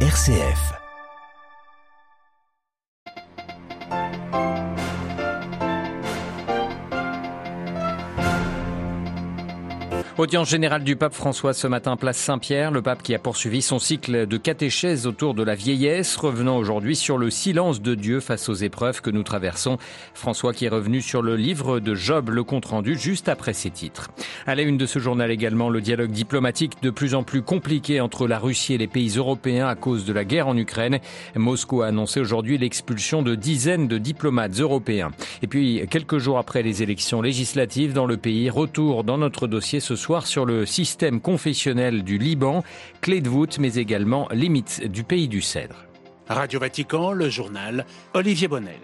RCF. Audience générale du pape François ce matin, place Saint-Pierre. Le pape qui a poursuivi son cycle de catéchèse autour de la vieillesse, revenant aujourd'hui sur le silence de Dieu face aux épreuves que nous traversons. François qui est revenu sur le livre de Job, le compte rendu juste après ses titres. À la une de ce journal également, le dialogue diplomatique de plus en plus compliqué entre la Russie et les pays européens à cause de la guerre en Ukraine. Moscou a annoncé aujourd'hui l'expulsion de dizaines de diplomates européens. Et puis, quelques jours après les élections législatives dans le pays, retour dans notre dossier ce soir sur le système confessionnel du Liban, clé de voûte, mais également limite du pays du Cèdre. Radio Vatican, le journal Olivier Bonnel.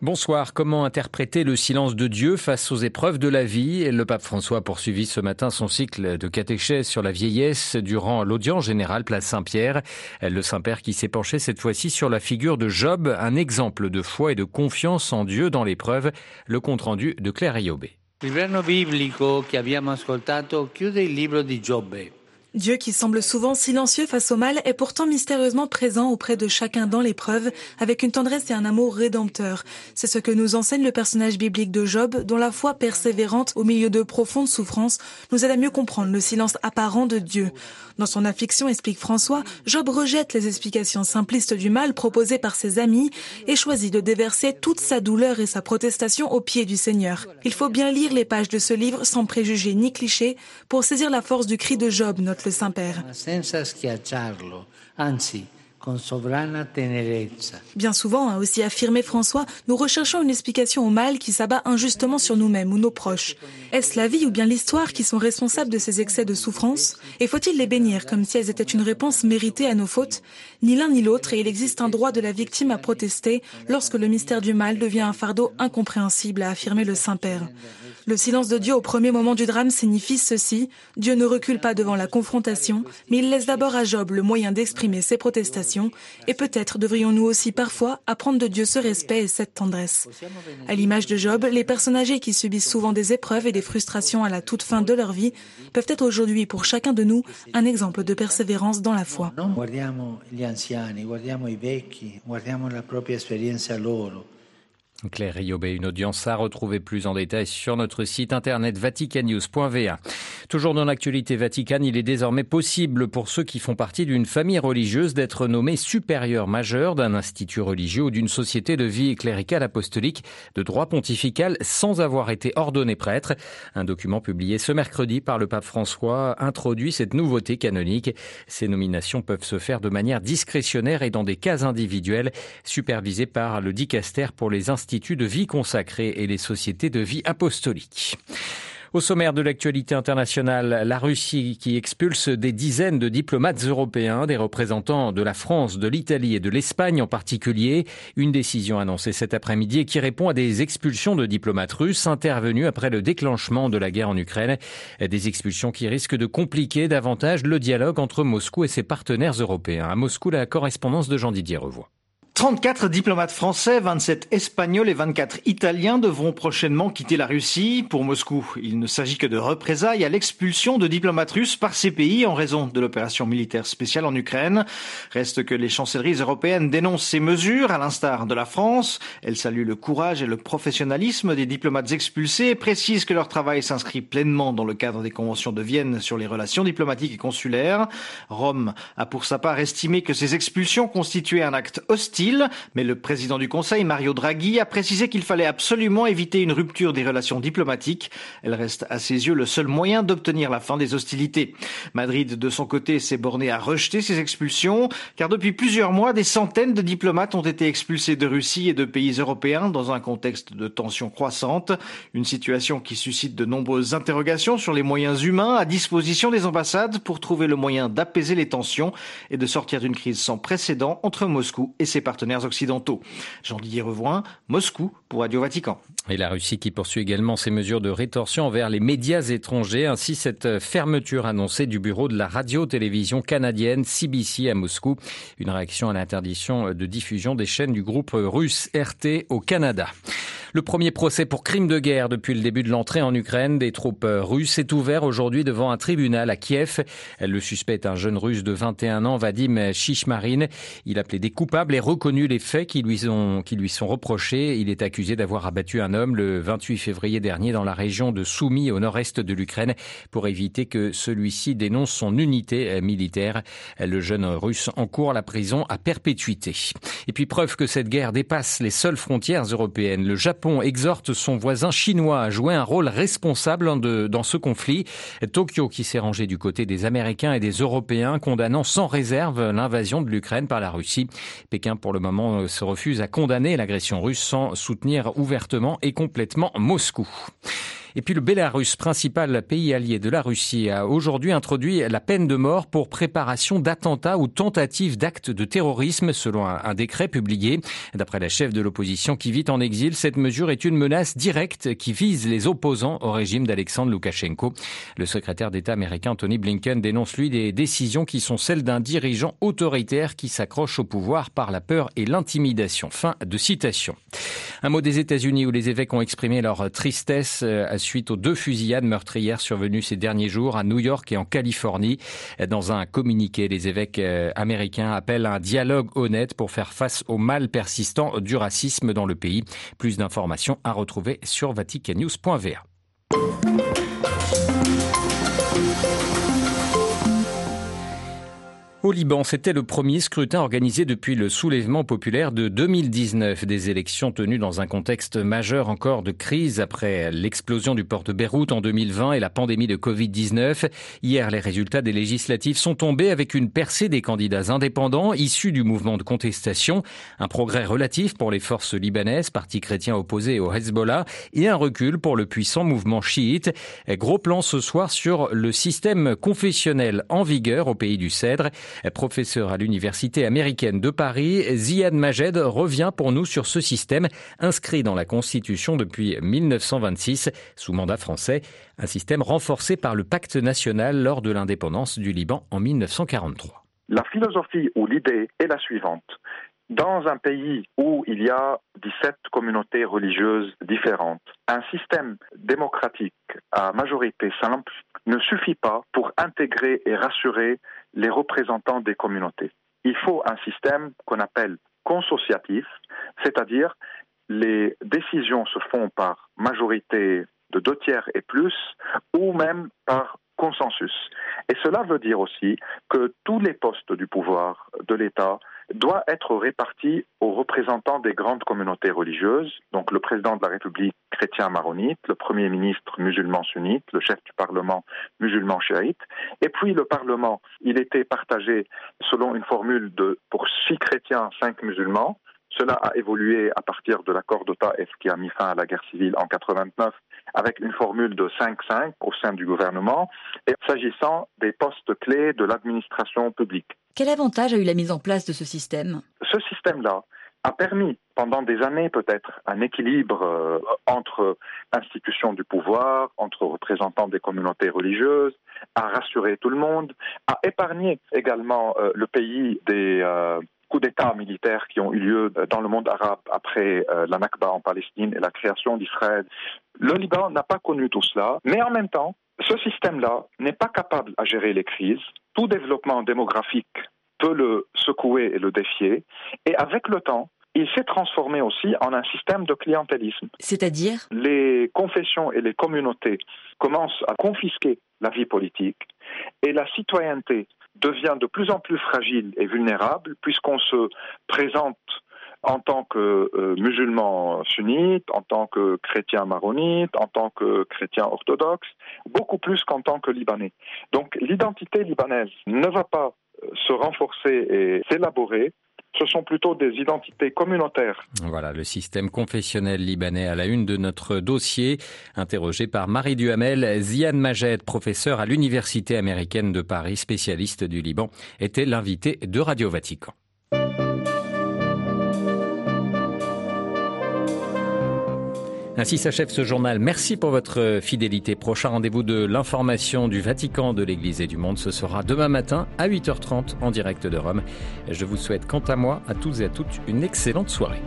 Bonsoir. Comment interpréter le silence de Dieu face aux épreuves de la vie? Le pape François a poursuivi ce matin son cycle de catéchèse sur la vieillesse durant l'audience générale place Saint-Pierre. Le Saint-Père qui s'est penché cette fois-ci sur la figure de Job, un exemple de foi et de confiance en Dieu dans l'épreuve. Le compte rendu de Claire Ayobé. Dieu qui semble souvent silencieux face au mal est pourtant mystérieusement présent auprès de chacun dans l'épreuve, avec une tendresse et un amour rédempteur. C'est ce que nous enseigne le personnage biblique de Job, dont la foi persévérante au milieu de profondes souffrances nous aide à mieux comprendre le silence apparent de Dieu. Dans son affliction, explique François, Job rejette les explications simplistes du mal proposées par ses amis et choisit de déverser toute sa douleur et sa protestation aux pieds du Seigneur. Il faut bien lire les pages de ce livre sans préjugés ni clichés pour saisir la force du cri de Job, le Saint-Père. Bien souvent, a aussi affirmé François, nous recherchons une explication au mal qui s'abat injustement sur nous-mêmes ou nos proches. Est-ce la vie ou bien l'histoire qui sont responsables de ces excès de souffrance? Et faut-il les bénir comme si elles étaient une réponse méritée à nos fautes? Ni l'un ni l'autre, et il existe un droit de la victime à protester lorsque le mystère du mal devient un fardeau incompréhensible, a affirmé le Saint-Père. Le silence de Dieu au premier moment du drame signifie ceci. Dieu ne recule pas devant la confrontation, mais il laisse d'abord à Job le moyen d'exprimer ses protestations, et peut-être devrions-nous aussi parfois apprendre de Dieu ce respect et cette tendresse. À l'image de Job, les personnes âgées qui subissent souvent des épreuves et des frustrations à la toute fin de leur vie peuvent être aujourd'hui pour chacun de nous un exemple de persévérance dans la foi. Claire Riobé, une audience à retrouver plus en détail sur notre site internet vaticanews.va. Toujours dans l'actualité vaticane, il est désormais possible pour ceux qui font partie d'une famille religieuse d'être nommés supérieurs majeurs d'un institut religieux ou d'une société de vie cléricale apostolique de droit pontifical sans avoir été ordonné prêtre. Un document publié ce mercredi par le pape François introduit cette nouveauté canonique. Ces nominations peuvent se faire de manière discrétionnaire et dans des cas individuels, supervisés par le dicaster pour les instituts de vie consacrée et les sociétés de vie apostolique. Au sommaire de l'actualité internationale, la Russie qui expulse des dizaines de diplomates européens, des représentants de la France, de l'Italie et de l'Espagne en particulier. Une décision annoncée cet après-midi qui répond à des expulsions de diplomates russes intervenues après le déclenchement de la guerre en Ukraine. Des expulsions qui risquent de compliquer davantage le dialogue entre Moscou et ses partenaires européens. À Moscou, la correspondance de Jean-Didier Revoix. 34 diplomates français, 27 espagnols et 24 italiens devront prochainement quitter la Russie. Pour Moscou, il ne s'agit que de représailles à l'expulsion de diplomates russes par ces pays en raison de l'opération militaire spéciale en Ukraine. Reste que les chancelleries européennes dénoncent ces mesures, à l'instar de la France. Elles saluent le courage et le professionnalisme des diplomates expulsés et précisent que leur travail s'inscrit pleinement dans le cadre des conventions de Vienne sur les relations diplomatiques et consulaires. Rome a pour sa part estimé que ces expulsions constituaient un acte hostile mais le président du Conseil, Mario Draghi, a précisé qu'il fallait absolument éviter une rupture des relations diplomatiques. Elle reste à ses yeux le seul moyen d'obtenir la fin des hostilités. Madrid, de son côté, s'est borné à rejeter ces expulsions, car depuis plusieurs mois, des centaines de diplomates ont été expulsés de Russie et de pays européens dans un contexte de tensions croissantes, une situation qui suscite de nombreuses interrogations sur les moyens humains à disposition des ambassades pour trouver le moyen d'apaiser les tensions et de sortir d'une crise sans précédent entre Moscou et ses partenaires occidentaux. Jean-Didier Revoin, Moscou pour Radio Vatican. Et la Russie qui poursuit également ses mesures de rétorsion envers les médias étrangers, ainsi cette fermeture annoncée du bureau de la radio-télévision canadienne CBC à Moscou. Une réaction à l'interdiction de diffusion des chaînes du groupe russe RT au Canada. Le premier procès pour crime de guerre depuis le début de l'entrée en Ukraine des troupes russes est ouvert aujourd'hui devant un tribunal à Kiev. Le suspect est un jeune russe de 21 ans, Vadim Shishmarin. Il a plaidé coupable et reconnu les faits qui lui, ont, qui lui sont reprochés. Il est accusé d'avoir abattu un homme le 28 février dernier dans la région de Soumy au nord-est de l'Ukraine pour éviter que celui-ci dénonce son unité militaire. Le jeune russe encourt la prison à perpétuité. Et puis preuve que cette guerre dépasse les seules frontières européennes. Le Japon exhorte son voisin chinois à jouer un rôle responsable dans ce conflit. Tokyo qui s'est rangé du côté des Américains et des Européens condamnant sans réserve l'invasion de l'Ukraine par la Russie. Pékin pour le moment se refuse à condamner l'agression russe sans soutenir ouvertement et complètement Moscou. Et puis le Bélarus, principal pays allié de la Russie, a aujourd'hui introduit la peine de mort pour préparation d'attentats ou tentatives d'actes de terrorisme, selon un, décret publié. D'après la chef de l'opposition qui vit en exil, cette mesure est une menace directe qui vise les opposants au régime d'Alexandre Loukachenko. Le secrétaire d'État américain Tony Blinken dénonce lui des décisions qui sont celles d'un dirigeant autoritaire qui s'accroche au pouvoir par la peur et l'intimidation. Fin de citation. Un mot des États-Unis où les évêques ont exprimé leur tristesse euh, suite aux deux fusillades meurtrières survenues ces derniers jours à New York et en Californie. Dans un communiqué, les évêques euh, américains appellent un dialogue honnête pour faire face au mal persistant du racisme dans le pays. Plus d'informations à retrouver sur vaticannews.va. Au Liban, c'était le premier scrutin organisé depuis le soulèvement populaire de 2019, des élections tenues dans un contexte majeur encore de crise après l'explosion du port de Beyrouth en 2020 et la pandémie de Covid-19. Hier, les résultats des législatives sont tombés avec une percée des candidats indépendants issus du mouvement de contestation, un progrès relatif pour les forces libanaises, parti chrétien opposé au Hezbollah, et un recul pour le puissant mouvement chiite. Gros plan ce soir sur le système confessionnel en vigueur au pays du Cèdre. Professeur à l'Université américaine de Paris, Ziad Majed revient pour nous sur ce système inscrit dans la Constitution depuis 1926 sous mandat français, un système renforcé par le pacte national lors de l'indépendance du Liban en 1943. La philosophie ou l'idée est la suivante. Dans un pays où il y a 17 communautés religieuses différentes, un système démocratique à majorité simple ne suffit pas pour intégrer et rassurer les représentants des communautés. Il faut un système qu'on appelle consociatif, c'est-à-dire les décisions se font par majorité de deux tiers et plus, ou même par consensus. Et cela veut dire aussi que tous les postes du pouvoir de l'État doit être réparti aux représentants des grandes communautés religieuses, donc le président de la République chrétien maronite, le premier ministre musulman sunnite, le chef du Parlement musulman chiite, et puis le Parlement, il était partagé selon une formule de pour six chrétiens, cinq musulmans. Cela a évolué à partir de l'accord d'Ottawa qui a mis fin à la guerre civile en 89 avec une formule de 5-5 au sein du gouvernement, et s'agissant des postes clés de l'administration publique. Quel avantage a eu la mise en place de ce système? Ce système-là a permis pendant des années peut-être un équilibre euh, entre institutions du pouvoir, entre représentants des communautés religieuses, à rassurer tout le monde, à épargner également euh, le pays des euh, coups d'État militaires qui ont eu lieu dans le monde arabe après la Nakba en Palestine et la création d'Israël. Le Liban n'a pas connu tout cela, mais en même temps, ce système-là n'est pas capable à gérer les crises. Tout développement démographique peut le secouer et le défier. Et avec le temps, il s'est transformé aussi en un système de clientélisme. C'est-à-dire? Les confessions et les communautés commencent à confisquer la vie politique et la citoyenneté devient de plus en plus fragile et vulnérable puisqu'on se présente en tant que euh, musulman sunnite, en tant que chrétien maronite, en tant que chrétien orthodoxe, beaucoup plus qu'en tant que libanais. Donc l'identité libanaise ne va pas euh, se renforcer et s'élaborer ce sont plutôt des identités communautaires. Voilà le système confessionnel libanais à la une de notre dossier, interrogé par Marie Duhamel, Ziad Majed, professeur à l'Université américaine de Paris, spécialiste du Liban, était l'invité de Radio Vatican. Ainsi s'achève ce journal. Merci pour votre fidélité. Prochain rendez-vous de l'information du Vatican, de l'Église et du monde. Ce sera demain matin à 8h30 en direct de Rome. Je vous souhaite quant à moi, à tous et à toutes, une excellente soirée.